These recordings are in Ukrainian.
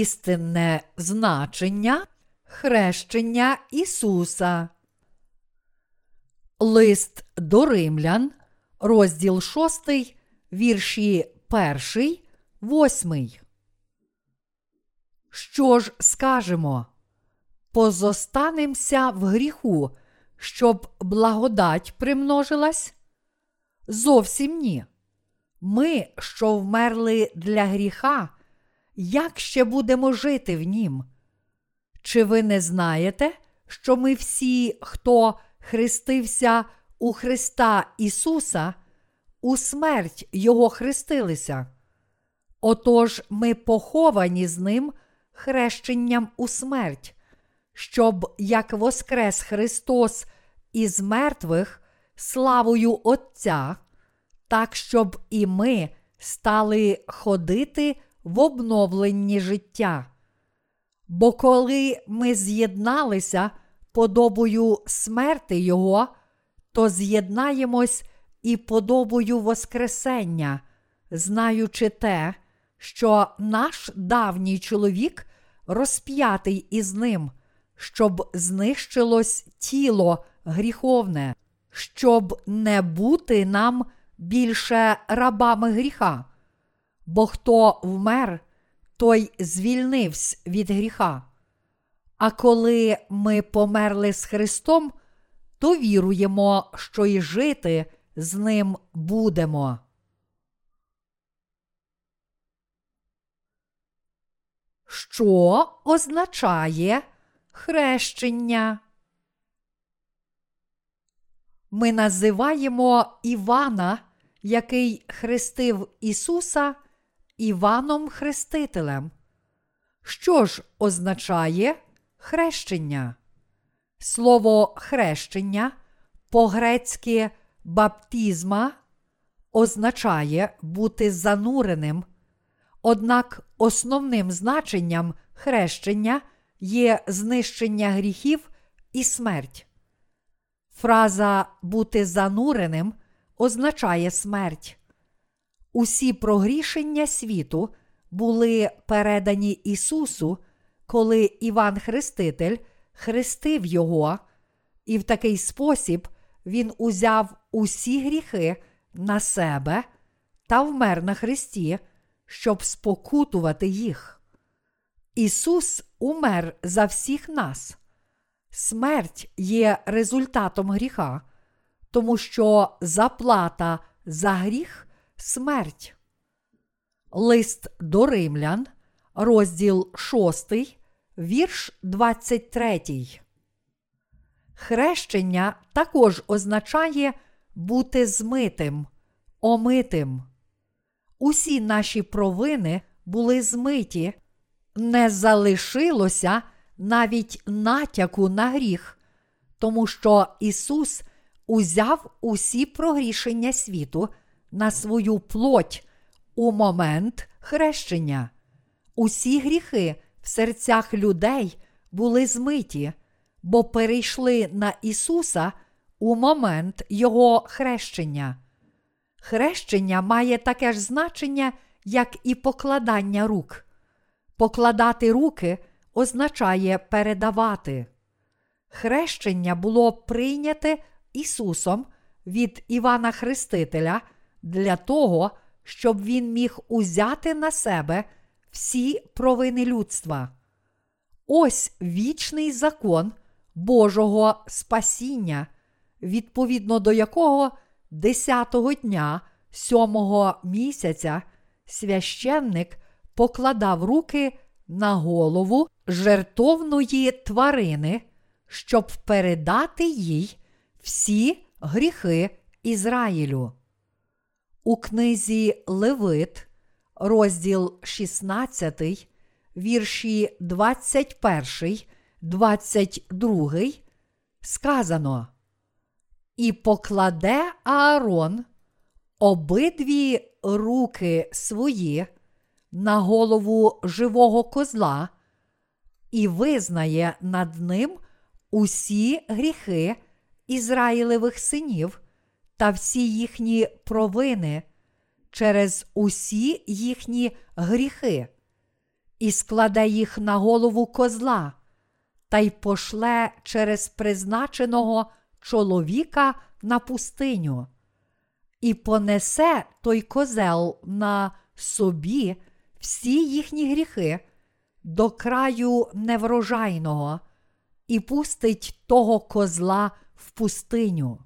істинне значення хрещення Ісуса. Лист до Римлян, розділ 6, вірші 1, 8. Що ж скажемо? Позостанемся в гріху, щоб благодать примножилась? Зовсім ні. Ми, що вмерли для гріха, як ще будемо жити в нім? Чи ви не знаєте, що ми всі, хто хрестився у Христа Ісуса, у смерть Його хрестилися? Отож ми поховані з Ним хрещенням у смерть, щоб як воскрес Христос із мертвих славою Отця, так щоб і ми стали ходити в обновленні життя. Бо коли ми з'єдналися подобою смерти Його, то з'єднаємось і подобою Воскресення, знаючи те, що наш давній чоловік розп'ятий із ним, щоб знищилось тіло гріховне, щоб не бути нам більше рабами гріха. Бо хто вмер, той звільнився від гріха. А коли ми померли з Христом, то віруємо, що й жити з Ним будемо. Що означає хрещення? Ми називаємо Івана, який хрестив Ісуса Іваном Хрестителем. Що ж означає хрещення? Слово хрещення по-грецьки баптізма означає бути зануреним. Однак основним значенням хрещення є знищення гріхів і смерть. Фраза бути зануреним означає смерть. Усі прогрішення світу були передані Ісусу, коли Іван Хреститель хрестив Його, і в такий спосіб Він узяв усі гріхи на себе та вмер на Христі, щоб спокутувати їх. Ісус умер за всіх нас. Смерть є результатом гріха, тому що заплата за гріх смерть. Лист до римлян, розділ 6, вірш 23. Хрещення також означає бути змитим, омитим. Усі наші провини були змиті, не залишилося навіть натяку на гріх, тому що Ісус узяв усі прогрішення світу на свою плоть у момент хрещення. Усі гріхи в серцях людей були змиті, бо перейшли на Ісуса у момент Його хрещення. Хрещення має таке ж значення, як і покладання рук. Покладати руки означає передавати. Хрещення було прийняте Ісусом від Івана Хрестителя для того, щоб Він міг узяти на себе всі провини людства. Ось вічний закон Божого спасіння, відповідно до якого десятого дня сьомого місяця священник покладав руки на голову жертовної тварини, щоб передати їй всі гріхи Ізраїлю. У книзі Левит, розділ 16, вірші 21, 22, сказано. І покладе Аарон обидві руки свої на голову живого козла і визнає над ним усі гріхи Ізраїлевих синів та всі їхні провини через усі їхні гріхи, і складе їх на голову козла, та й пошле через призначеного чоловіка на пустиню, і понесе той козел на собі всі їхні гріхи до краю неврожайного і пустить того козла в пустиню.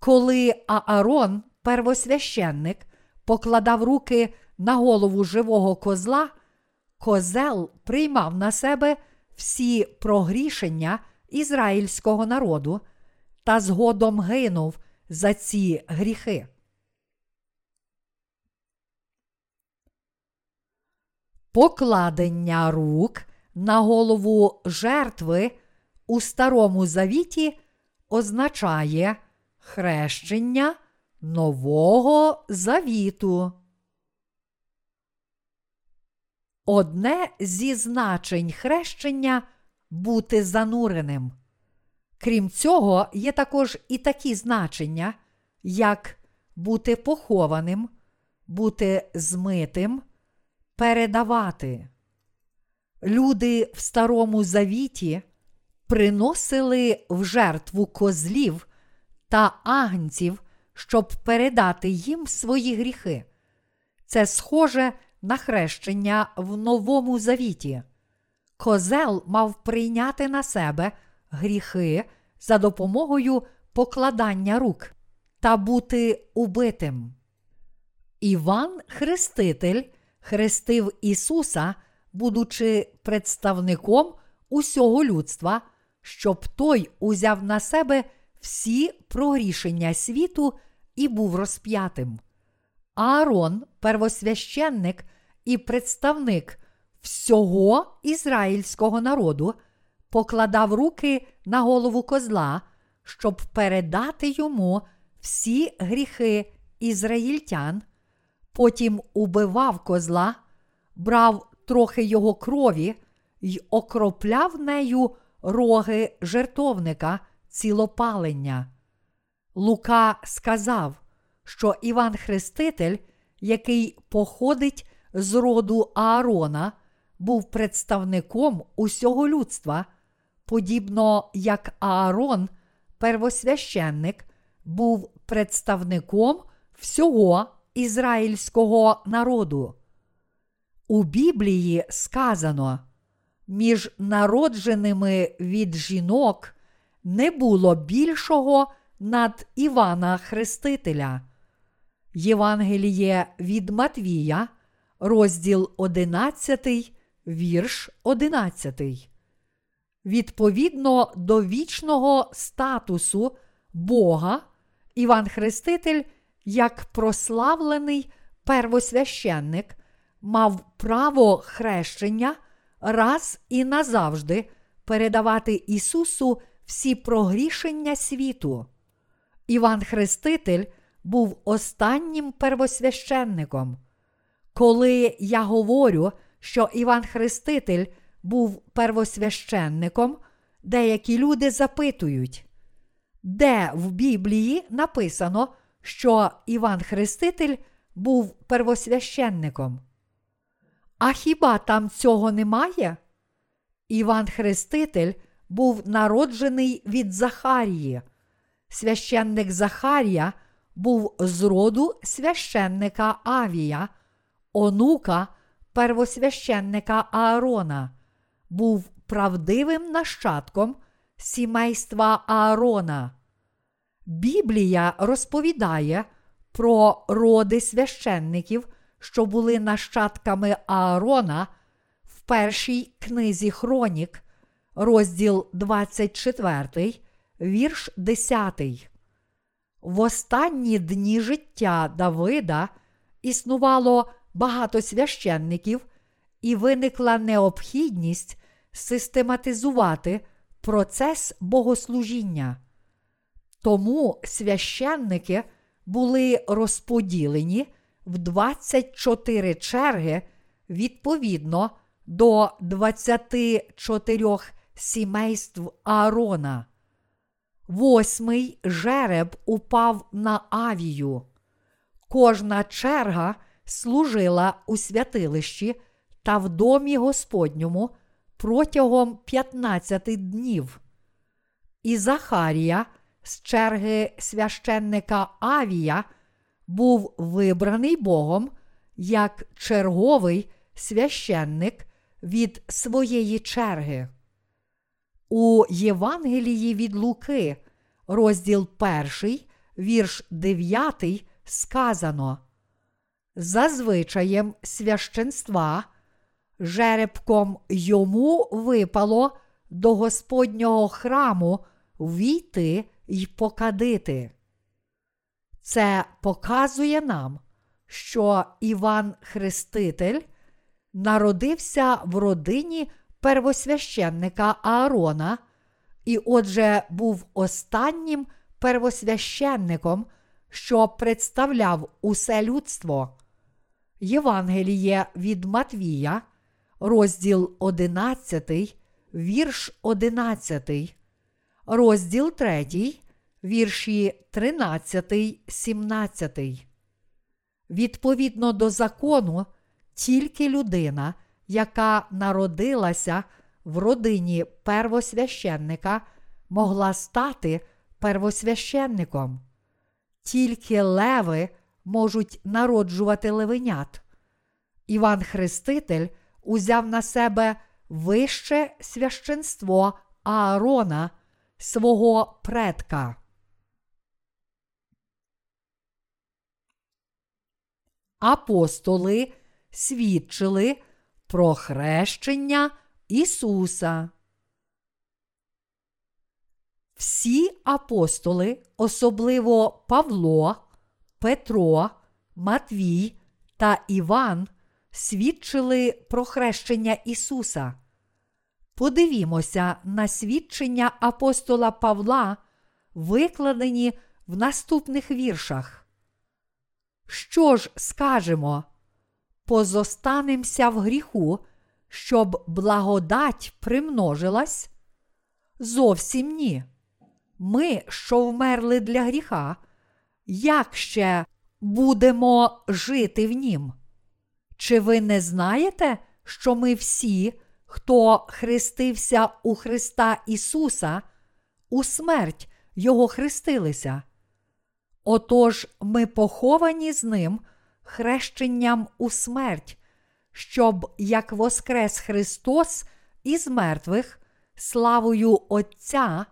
Коли Аарон, первосвященник, покладав руки на голову живого козла, козел приймав на себе всі прогрішення ізраїльського народу та згодом гинув за ці гріхи. Покладення рук на голову жертви у Старому Завіті означає хрещення Нового Завіту. Одне зі значень хрещення бути зануреним. Крім цього, є також і такі значення, як бути похованим, бути змитим, передавати. Люди в Старому Завіті приносили в жертву козлів та агнців, щоб передати їм свої гріхи. Це схоже на хрещення в Новому Завіті. Козел мав прийняти на себе гріхи за допомогою покладання рук та бути убитим. Іван Хреститель хрестив Ісуса, будучи представником усього людства, щоб той узяв на себе всі прогрішення світу і був розп'ятим. Аарон, первосвященник і представник всього ізраїльського народу, покладав руки на голову козла, щоб передати йому всі гріхи ізраїльтян, потім убивав козла, брав трохи його крові й окропляв нею роги жертовника цілопалення. Лука сказав, що Іван Хреститель, який походить з роду Аарона, був представником усього людства, подібно як Аарон, первосвященник, був представником всього ізраїльського народу. У Біблії сказано, між народженими від жінок не було більшого над Івана Хрестителя. Євангеліє від Матвія, розділ 11, вірш 11. Відповідно до вічного статусу Бога, Іван Хреститель, як прославлений первосвященник, мав право хрещення раз і назавжди передавати Ісусу всі прогрішення світу. Іван Хреститель був останнім первосвященником. Коли я говорю, що Іван Хреститель був первосвященником, деякі люди запитують, де в Біблії написано, що Іван Хреститель був первосвященником. А хіба там цього немає? Іван Хреститель був народжений від Захарії. Священник Захарія був з роду священника Авія, онука первосвященника Аарона, був правдивим нащадком сімейства Аарона. Біблія розповідає про роди священників, що були нащадками Аарона в першій книзі Хронік, розділ 24, вірш 10. В останні дні життя Давида існувало багато священників, і виникла необхідність систематизувати процес богослужіння. Тому священники були розподілені в 24 черги відповідно до 24 сімейств Аарона. Восьмий жереб упав на авію. Кожна черга служила у святилищі та в домі Господньому протягом 15 днів. І Захарія з черги священника Авія був вибраний Богом як черговий священник від своєї черги. У Євангелії від Луки, розділ 1, вірш 9, сказано. За звичаєм священства, жеребком йому випало до Господнього храму війти й покадити. Це показує нам, що Іван Хреститель народився в родині первосвященника Аарона, і отже був останнім первосвященником, що представляв усе людство. Євангеліє від Матвія, розділ 11, вірш 11, розділ 3, вірші 13, 17. Відповідно до закону, тільки людина, яка народилася в родині первосвященника, могла стати первосвященником. Тільки леви можуть народжувати левенят. Іван Хреститель узяв на себе вище священство Аарона, свого предка. Апостоли свідчили про хрещення Ісуса. Всі апостоли, особливо Павло, Петро, Матвій та Іван, свідчили про хрещення Ісуса. Подивімося на свідчення апостола Павла, викладені в наступних віршах. Що ж скажемо? Позостанемося в гріху, щоб благодать примножилась? Зовсім ні. Ми, що вмерли для гріха, як ще будемо жити в нім? Чи ви не знаєте, що ми всі, хто хрестився у Христа Ісуса, у смерть Його хрестилися? Отож ми поховані з Ним хрещенням у смерть, щоб як воскрес Христос із мертвих, славою Отця,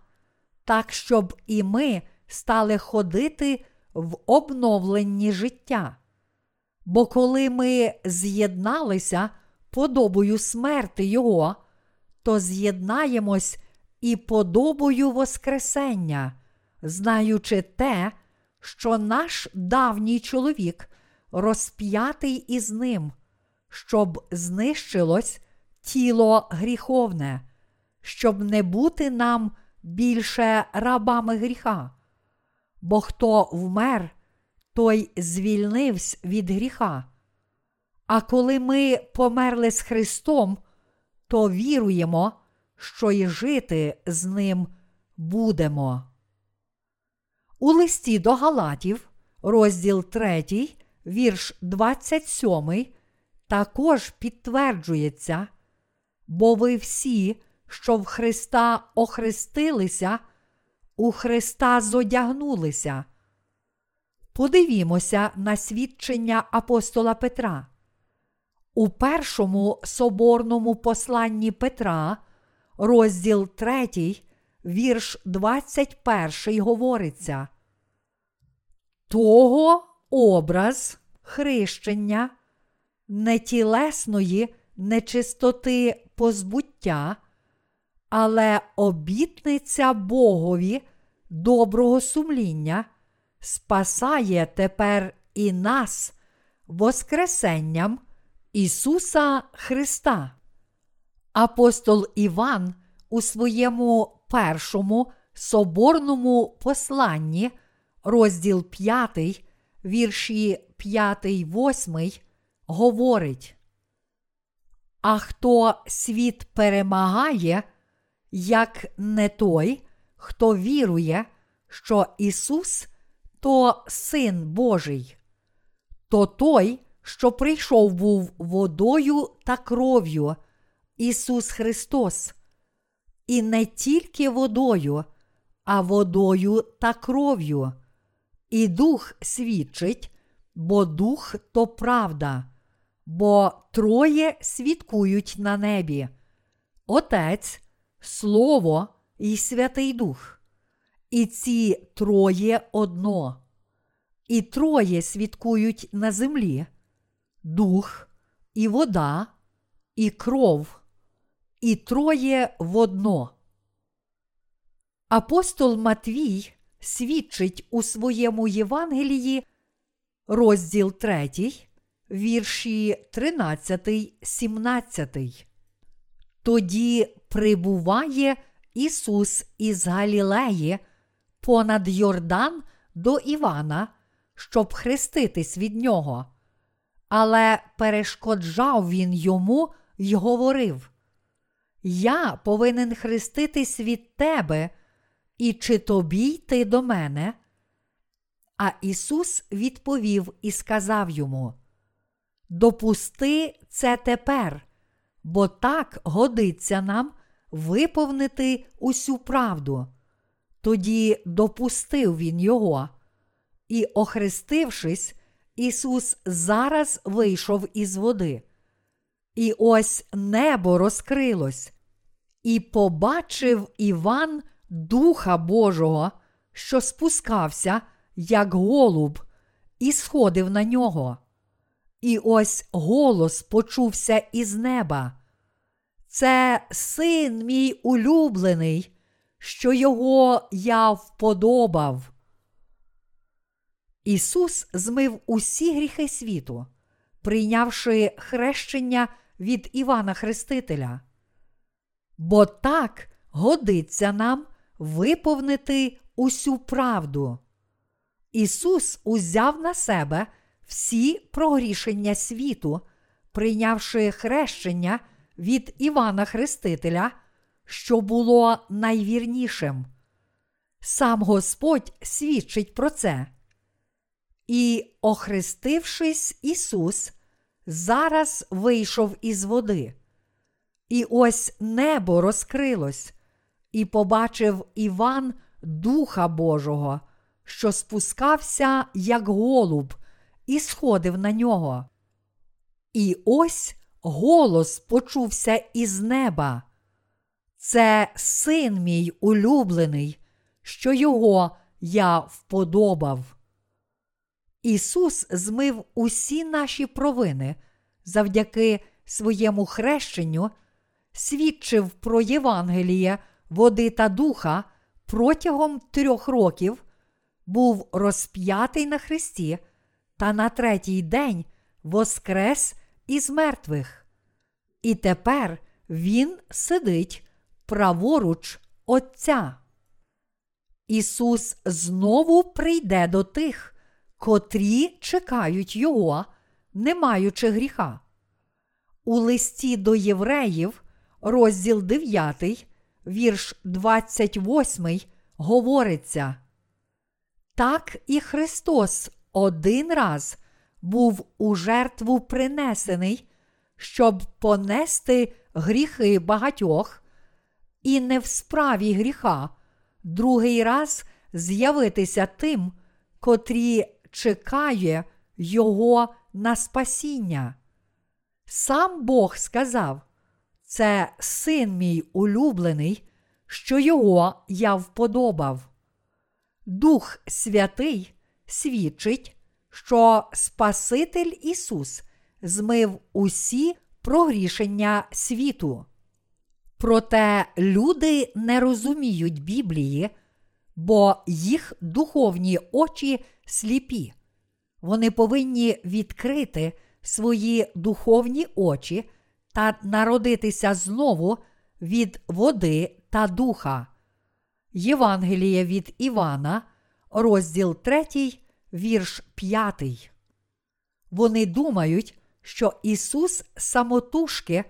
так щоб і ми стали ходити в обновленні життя. Бо коли ми з'єдналися подобою смерти Його, то з'єднаємось і подобою Воскресення, знаючи те, що наш давній чоловік розп'ятий із ним, щоб знищилось тіло гріховне, щоб не бути нам більше рабами гріха. Бо хто вмер, той звільнився від гріха. А коли ми померли з Христом, то віруємо, що й жити з Ним будемо. У листі до Галатів, розділ 3, вірш 27, також підтверджується, бо ви всі, що в Христа охрестилися, у Христа зодягнулися. Подивімося на свідчення апостола Петра. У першому соборному посланні Петра, розділ 3, вірш 21 говориться. Того образ хрещення, нетілесної нечистоти позбуття, але обітниця Богові доброго сумління спасає тепер і нас Воскресенням Ісуса Христа. Апостол Іван у своєму першому соборному посланні, розділ 5, вірші 5, 8, говорить. А хто світ перемагає, як не той, хто вірує, що Ісус то Син Божий, то той, що прийшов був водою та кров'ю Ісус Христос. І не тільки водою, а водою та кров'ю. І дух свідчить, бо дух то правда, бо троє свідкують на небі: Отець, Слово і Святий Дух. І ці троє одно. І троє свідкують на землі: дух, і вода, і кров, і троє водно. Апостол Матвій свідчить у своєму Євангелії, розділ 3, вірші 13, 17. Тоді прибуває Ісус із Галілеї понад Йордан до Івана, щоб хреститись від нього. Але перешкоджав він йому й говорив: Я повинен хреститись від тебе, і чи тобі йти до мене? А Ісус відповів і сказав йому: Допусти це тепер, бо так годиться нам виповнити усю правду. Тоді допустив він його, і, охрестившись, Ісус зараз вийшов із води. І ось небо розкрилось, і побачив Іван Духа Божого, що спускався, як голуб, і сходив на нього. І ось голос почувся із неба. Це син мій улюблений, що його я вподобав. Ісус змив усі гріхи світу, прийнявши хрещення від Івана Хрестителя. Бо так годиться нам виповнити усю правду. Ісус узяв на себе всі прогрішення світу, прийнявши хрещення від Івана Хрестителя, що було найвірнішим. Сам Господь свідчить про це. І, охрестившись, Ісус, зараз вийшов із води. І ось небо розкрилось, і побачив Іван Духа Божого, що спускався, як голуб, і сходив на нього. І ось голос почувся із неба. Це син мій улюблений, що його я вподобав. Ісус змив усі наші провини завдяки своєму хрещенню, свідчив про Євангеліє, води та духа протягом трьох років, був розп'ятий на Христі та на третій день воскрес із мертвих. І тепер Він сидить праворуч Отця. Ісус знову прийде до тих котрі чекають Його, не маючи гріха. У листі до євреїв, розділ 9, вірш 28, говориться. Так і Христос один раз був у жертву принесений, щоб понести гріхи багатьох, і не в справі гріха, другий раз з'явитися тим, котрі чекає Його на спасіння. Сам Бог сказав, це син мій улюблений, що його я вподобав. Дух Святий свідчить, що Спаситель Ісус змив усі прогрішення світу. Проте люди не розуміють Біблії, бо їх духовні очі сліпі. Вони повинні відкрити свої духовні очі та народитися знову від води та духа. Євангеліє від Івана, розділ 3, вірш 5. Вони думають, що Ісус самотужки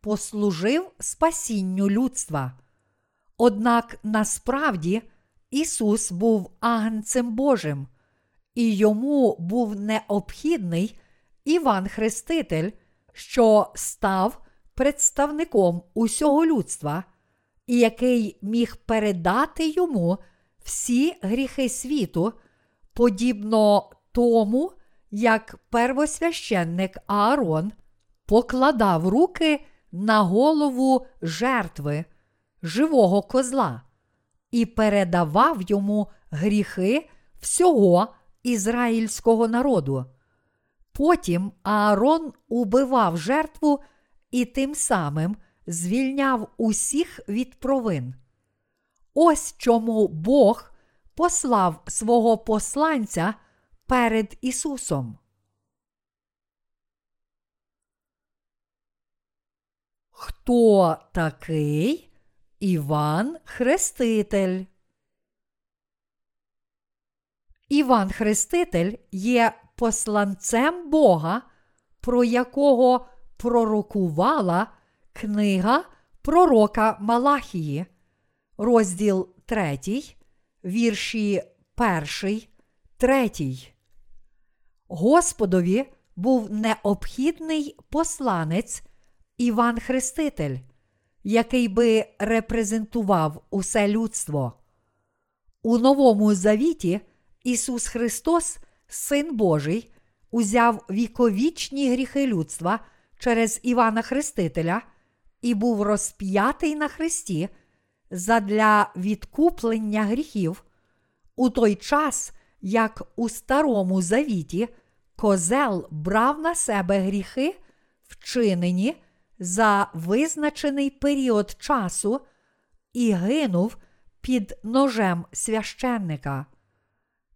послужив спасінню людства. Однак насправді Ісус був агнцем Божим, і йому був необхідний Іван Хреститель, що став представником усього людства, і який міг передати йому всі гріхи світу, подібно тому, як первосвященник Аарон покладав руки на голову жертви живого козла і передавав йому гріхи всього ізраїльського народу. Потім Аарон убивав жертву і тим самим звільняв усіх від провин. Ось чому Бог послав свого посланця перед Ісусом. Хто такий Іван Хреститель? Іван Хреститель є посланцем Бога, про якого пророкувала книга пророка Малахії, розділ 3, вірші 1, 3. Господові був необхідний посланець Іван Хреститель, який би репрезентував усе людство. У Новому Завіті Ісус Христос, Син Божий, узяв віковічні гріхи людства через Івана Хрестителя і був розп'ятий на Христі задля відкуплення гріхів, у той час, як у Старому Завіті козел брав на себе гріхи, вчинені за визначений період часу і гинув під ножем священника.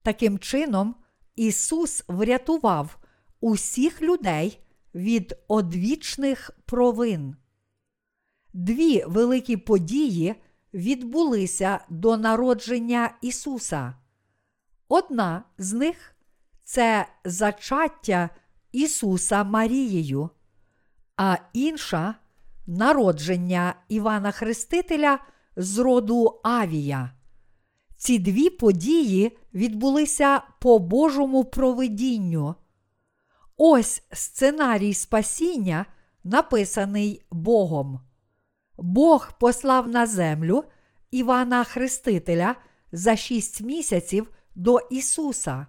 Таким чином, Ісус врятував усіх людей від одвічних провин. Дві великі події відбулися до народження Ісуса. Одна з них це зачаття Ісуса Марією, а інша народження Івана Хрестителя з роду Авія. Ці дві події відбулися по Божому провидінню. Ось сценарій спасіння, написаний Богом. Бог послав на землю Івана Хрестителя за шість місяців до Ісуса,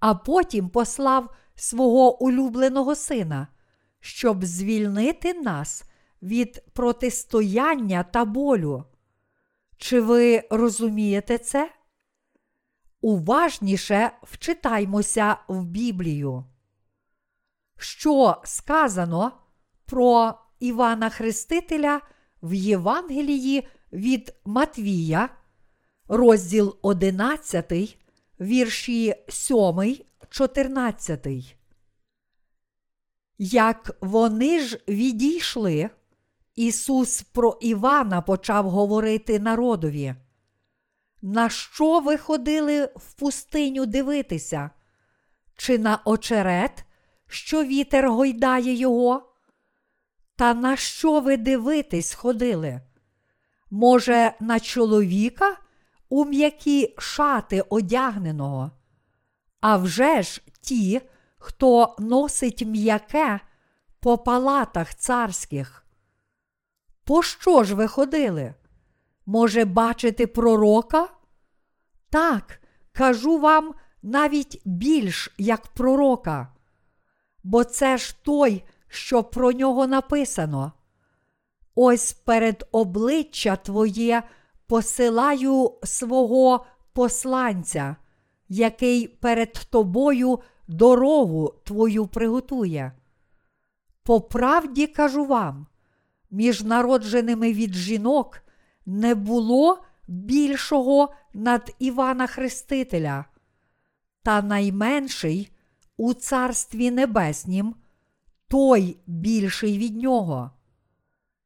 а потім послав свого улюбленого Сина, щоб звільнити нас від протистояння та болю. Чи ви розумієте це? Уважніше вчитаймося в Біблію. Що сказано про Івана Хрестителя в Євангелії від Матвія, розділ 11, вірші 7, 14. Як вони ж відійшли, Ісус про Івана почав говорити народові. На що ви ходили в пустиню дивитися? Чи на очерет, що вітер гойдає його? Та на що ви дивитись ходили? Може, на чоловіка у м'які шати одягненого? А вже ж ті, хто носить м'яке по палатах царських. Пощо ж ви ходили? Може, бачити пророка? Так, кажу вам навіть більш як пророка. Бо це ж той, що про нього написано. Ось перед обличчя Твоє посилаю свого посланця, який перед тобою дорогу Твою приготує. По правді кажу вам, між народженими від жінок не було більшого над Івана Хрестителя, та найменший у Царстві Небеснім, той більший від нього.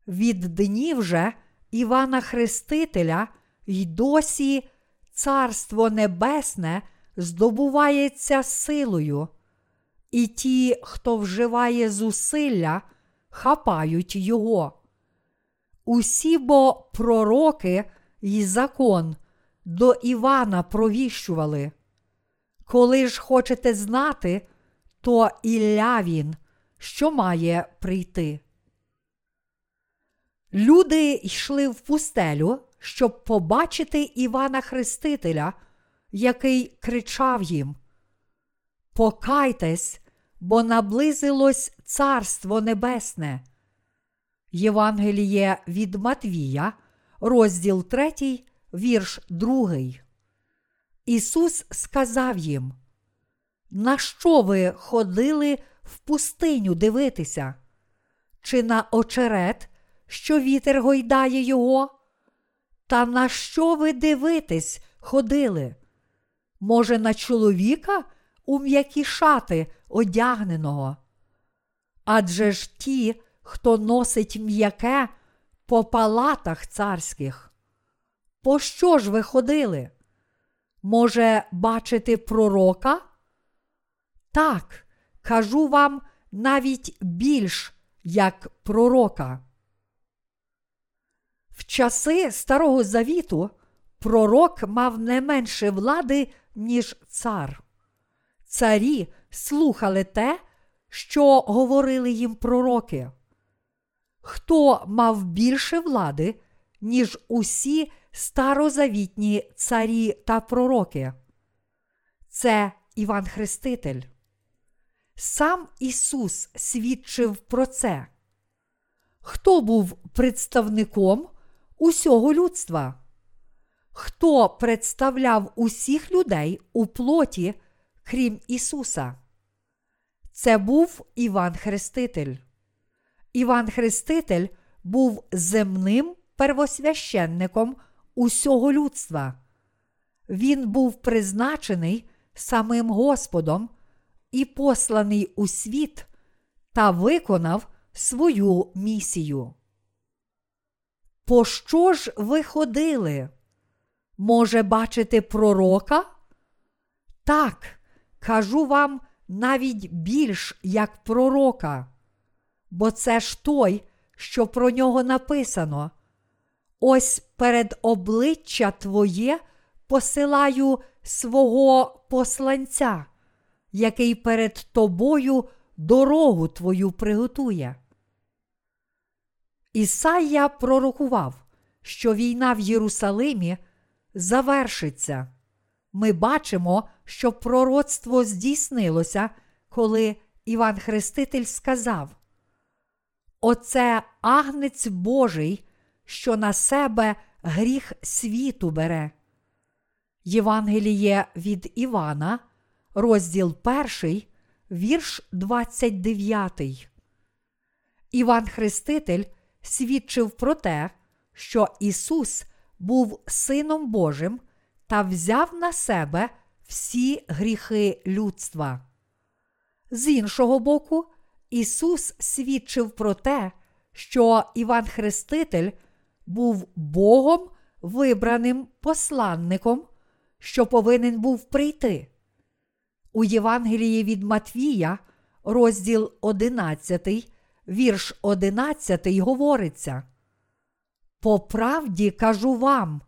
Від днів же Івана Хрестителя й досі Царство Небесне здобувається силою, і ті, хто вживає зусилля, хапають його. Усі бо пророки й закон до Івана провіщували. Коли ж хочете знати, то Ілля він, що має прийти. Люди йшли в пустелю, щоб побачити Івана Хрестителя, який кричав їм: Покайтесь, бо наблизилось Царство Небесне. Євангеліє від Матвія, розділ 3, вірш 2. Ісус сказав їм: На що ви ходили в пустиню дивитися? Чи на очерет, що вітер гойдає його? Та на що ви дивитесь ходили? Може, на чоловіка у м'які шати одягненого? Адже ж ті, хто носить м'яке по палатах царських. По що ж ви ходили? Може, бачити пророка? Так, кажу вам навіть більш як пророка. В часи Старого Завіту пророк мав не менше влади, ніж цар. Царі слухали те, що говорили їм пророки. Хто мав більше влади, ніж усі старозавітні царі та пророки? Це Іван Хреститель. Сам Ісус свідчив про це. Хто був представником усього людства? Хто представляв усіх людей у плоті, крім Ісуса? Це був Іван Хреститель. Іван Хреститель був земним первосвященником усього людства. Він був призначений самим Господом і посланий у світ та виконав свою місію. Пощо ж ви ходили? Може, бачити пророка? Так, кажу вам навіть більш як пророка, бо це ж той, що про нього написано. Ось перед обличчя Твоє посилаю свого посланця, який перед тобою дорогу твою приготує. Ісая пророкував, що війна в Єрусалимі завершиться. Ми бачимо, що пророцтво здійснилося, коли Іван Хреститель сказав: Оце агнець Божий, що на себе гріх світу бере. Євангеліє від Івана, розділ 1, вірш 29. Іван Хреститель свідчив про те, що Ісус був Сином Божим та взяв на себе всі гріхи людства. З іншого боку, Ісус свідчив про те, що Іван Хреститель був Богом вибраним посланником, що повинен був прийти. У Євангелії від Матвія, розділ 11, вірш 11 говориться. По правді кажу вам,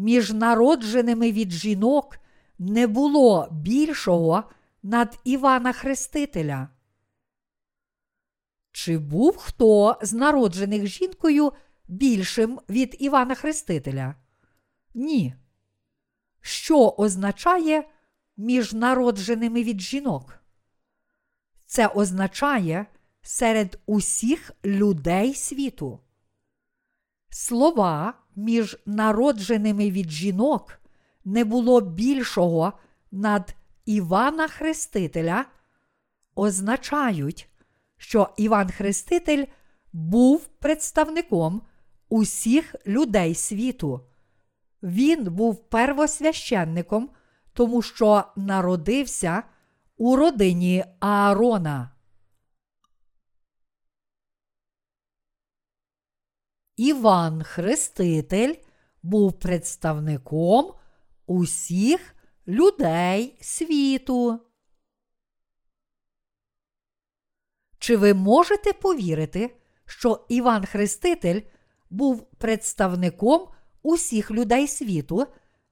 між народженими від жінок не було більшого над Івана Хрестителя. Чи був хто з народжених жінкою більшим від Івана Хрестителя? Ні. Що означає між народженими від жінок? Це означає серед усіх людей світу. Слова між народженими від жінок не було більшого над Івана Хрестителя, означають, що Іван Хреститель був представником усіх людей світу. Він був первосвященником, тому що народився у родині Аарона. Іван Хреститель був представником усіх людей світу. Чи ви можете повірити, що Іван Хреститель був представником усіх людей світу,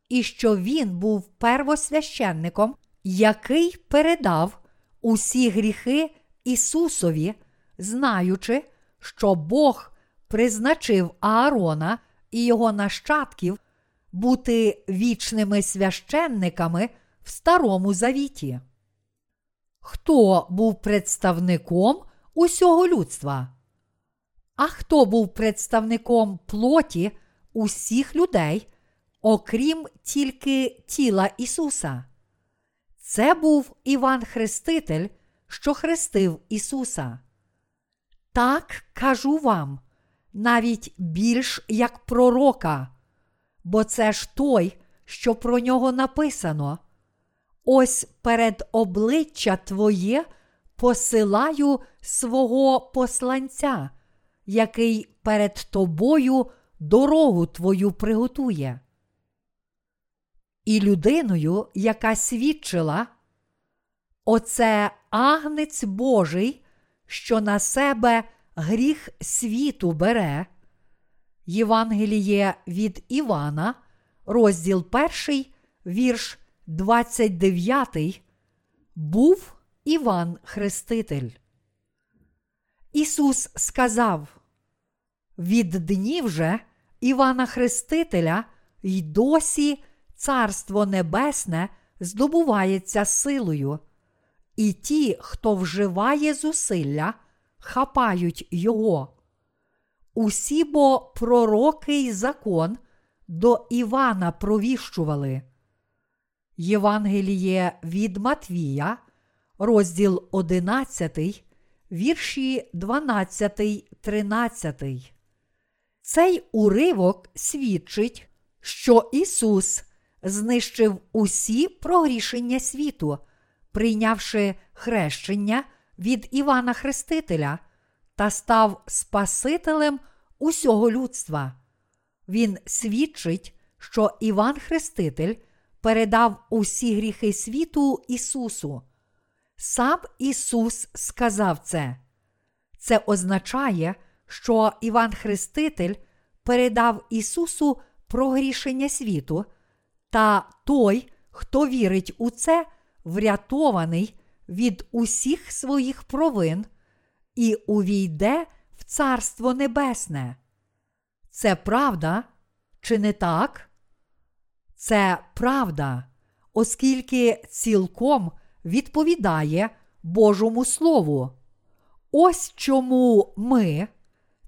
і що він був первосвященником, який передав усі гріхи Ісусові, знаючи, що Бог призначив Аарона і його нащадків бути вічними священниками в Старому Завіті. Хто був представником усього людства? А хто був представником плоті усіх людей, окрім тільки тіла Ісуса? Це був Іван Хреститель, що хрестив Ісуса. Так кажу вам, навіть більш як пророка, бо це ж той, що про нього написано. Ось перед обличчя Твоє посилаю свого посланця, який перед тобою дорогу твою приготує. І людиною, яка свідчила, оце агнець Божий, що на себе гріх світу бере. Євангеліє від Івана, розділ 1, вірш 29, був Іван Хреститель. Ісус сказав: Від днів же Івана Хрестителя й досі Царство Небесне здобувається силою, і ті, хто вживає зусилля, хапають його. Усі бо пророки й закон до Івана провіщували. Євангеліє від Матвія, розділ 11, вірші 12, 13. Цей уривок свідчить, що Ісус знищив усі прогрішення світу, прийнявши хрещення від Івана Хрестителя та став Спасителем усього людства. Він свідчить, що Іван Хреститель передав усі гріхи світу Ісусу. Сам Ісус сказав це. Це означає, що Іван Хреститель передав Ісусу прогрішення світу, та той, хто вірить у це, врятований від усіх своїх провин і увійде в Царство Небесне. Це правда, чи не так? Це правда, оскільки цілком відповідає Божому Слову. Ось чому ми,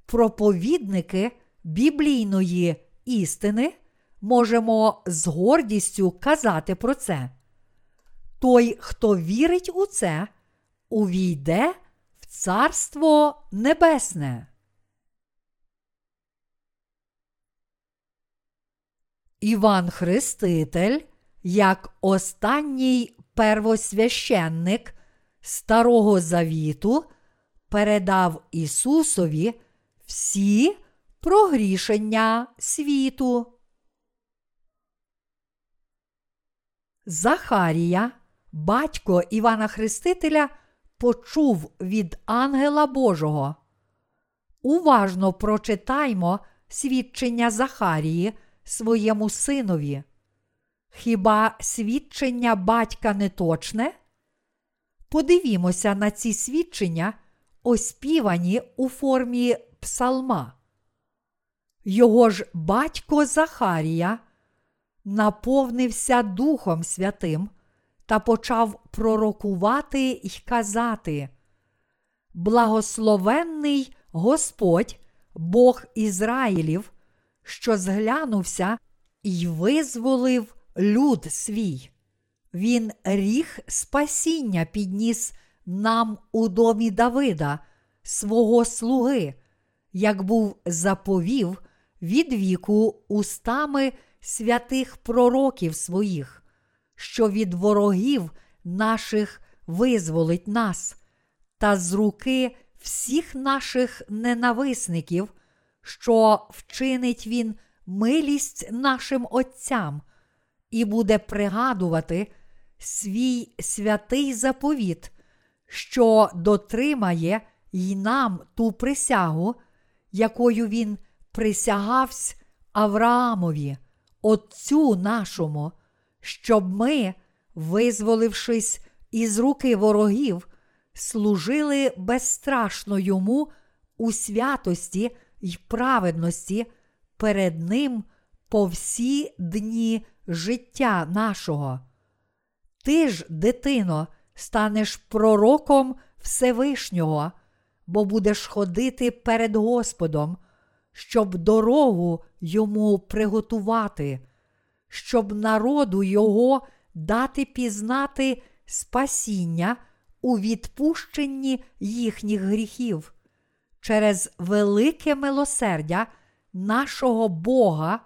проповідники біблійної істини, можемо з гордістю казати про це. Той, хто вірить у це, увійде в Царство Небесне. Іван Хреститель, як останній первосвященник Старого Завіту, передав Ісусові всі прогрішення світу. Захарія, батько Івана Хрестителя, почув від ангела Божого. Уважно прочитаймо свідчення Захарії своєму синові. Хіба свідчення батька не точне? Подивімося на ці свідчення, оспівані у формі псалма. Його ж батько Захарія наповнився Духом Святим та почав пророкувати й казати: Благословенний Господь, Бог Ізраїлів, що зглянувся й визволив люд свій. Він ріг спасіння підніс нам у домі Давида, свого слуги, як був заповів від віку устами святих пророків своїх, що від ворогів наших визволить нас, та з руки всіх наших ненависників, що вчинить він милість нашим отцям і буде пригадувати свій святий заповіт, що дотримає й нам ту присягу, якою він присягався Авраамові, Отцю нашому, щоб ми, визволившись із руки ворогів, служили безстрашно йому у святості й праведності перед Ним по всі дні життя нашого. Ти ж, дитино, станеш пророком Всевишнього, бо будеш ходити перед Господом, щоб дорогу йому приготувати, щоб народу Його дати пізнати спасіння у відпущенні їхніх гріхів через велике милосердя нашого Бога,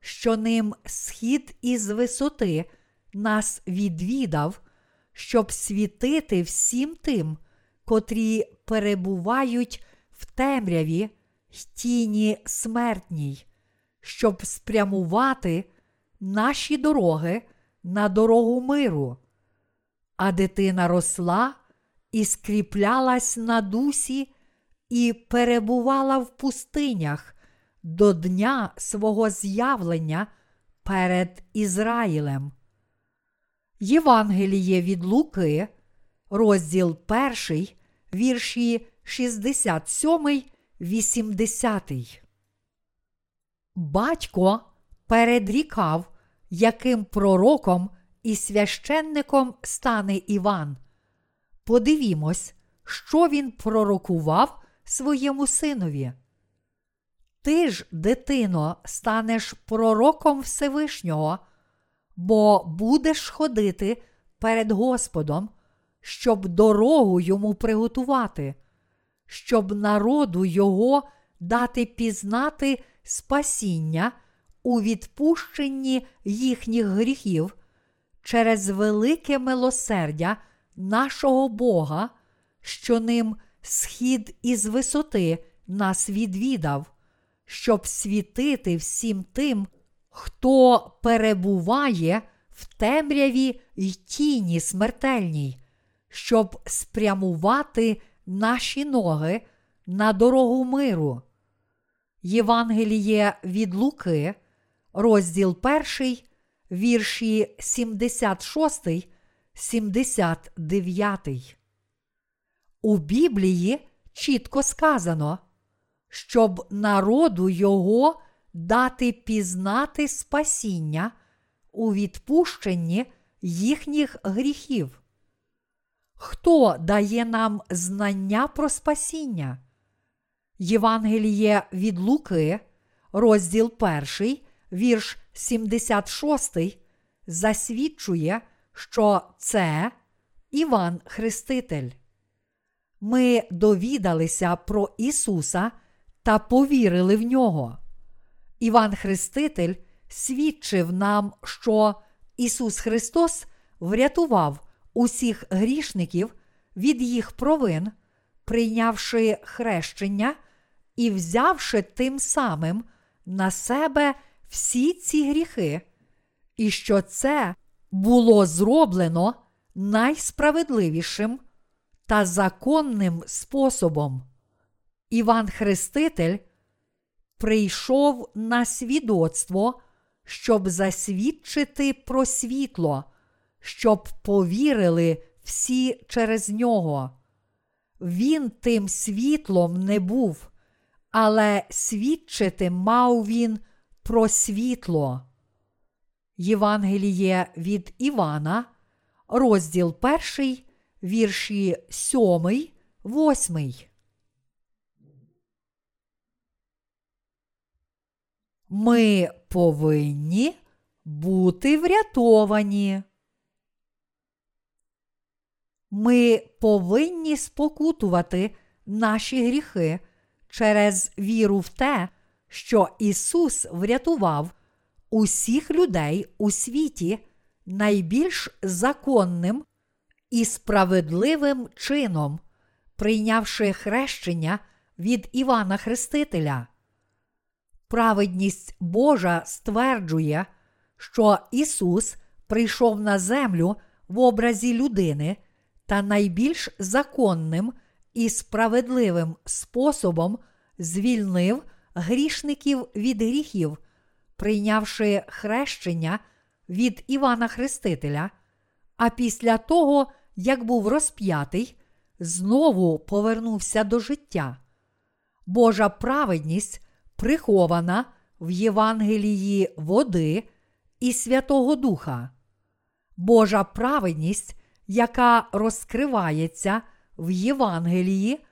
що ним схід із висоти нас відвідав, щоб світити всім тим, котрі перебувають в темряві й тіні смертній, щоб спрямувати наші дороги на дорогу миру. А дитина росла і скріплялась на дусі і перебувала в пустинях до дня свого з'явлення перед Ізраїлем. Євангеліє від Луки, розділ 1, вірші 67, 80. Батько передрікав, яким пророком і священником стане Іван. Подивімось, що він пророкував своєму синові. Ти ж, дитино, станеш пророком Всевишнього, бо будеш ходити перед Господом, щоб дорогу йому приготувати, щоб народу Його дати пізнати спасіння у відпущенні їхніх гріхів через велике милосердя нашого Бога, що ним схід із висоти нас відвідав, щоб світити всім тим, хто перебуває в темряві й тіні смертельній, щоб спрямувати наші ноги на дорогу миру. Євангеліє від Луки, розділ 1, вірші 76, 79. У Біблії чітко сказано, щоб народу його дати пізнати спасіння у відпущенні їхніх гріхів. Хто дає нам знання про спасіння? Євангеліє від Луки, розділ 1, вірш 76, засвідчує, що це Іван Хреститель. Ми довідалися про Ісуса та повірили в нього. Іван Хреститель свідчив нам, що Ісус Христос врятував усіх грішників від їх провин, прийнявши хрещення і взявши тим самим на себе всі ці гріхи, і що це було зроблено найсправедливішим та законним способом. Іван Хреститель прийшов на свідоцтво, щоб засвідчити про світло, щоб повірили всі через нього. Він тим світлом не був, але свідчити мав він про світло. Євангеліє від Івана, розділ 1, вірші 7, 8. Ми повинні бути врятовані. Ми повинні спокутувати наші гріхи через віру в те, що Ісус врятував усіх людей у світі найбільш законним і справедливим чином, прийнявши хрещення від Івана Хрестителя. Праведність Божа стверджує, що Ісус прийшов на землю в образі людини та найбільш законним і справедливим способом звільнив грішників від гріхів, прийнявши хрещення від Івана Хрестителя, а після того, як був розп'ятий, знову повернувся до життя. Божа праведність прихована в Євангелії води і Святого Духа. Божа праведність, яка розкривається в Євангелії,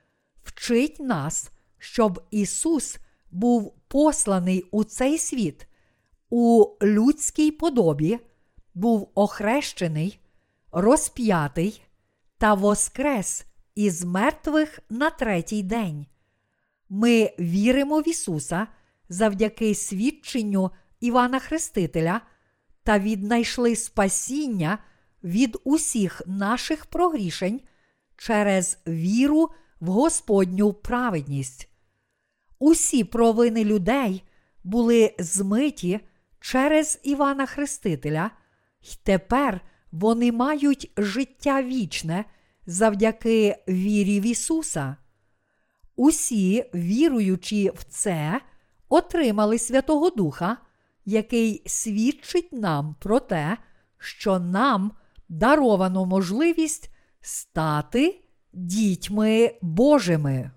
вчить нас, щоб Ісус був посланий у цей світ у людській подобі, був охрещений, розп'ятий та воскрес із мертвих на третій день. Ми віримо в Ісуса завдяки свідченню Івана Хрестителя та віднайшли спасіння від усіх наших прогрішень через віру в Господню праведність. Усі провини людей були змиті через Івана Хрестителя, й тепер вони мають життя вічне завдяки вірі в Ісуса. Усі, віруючи в це, отримали Святого Духа, який свідчить нам про те, що нам даровано можливість стати дітьми Божими.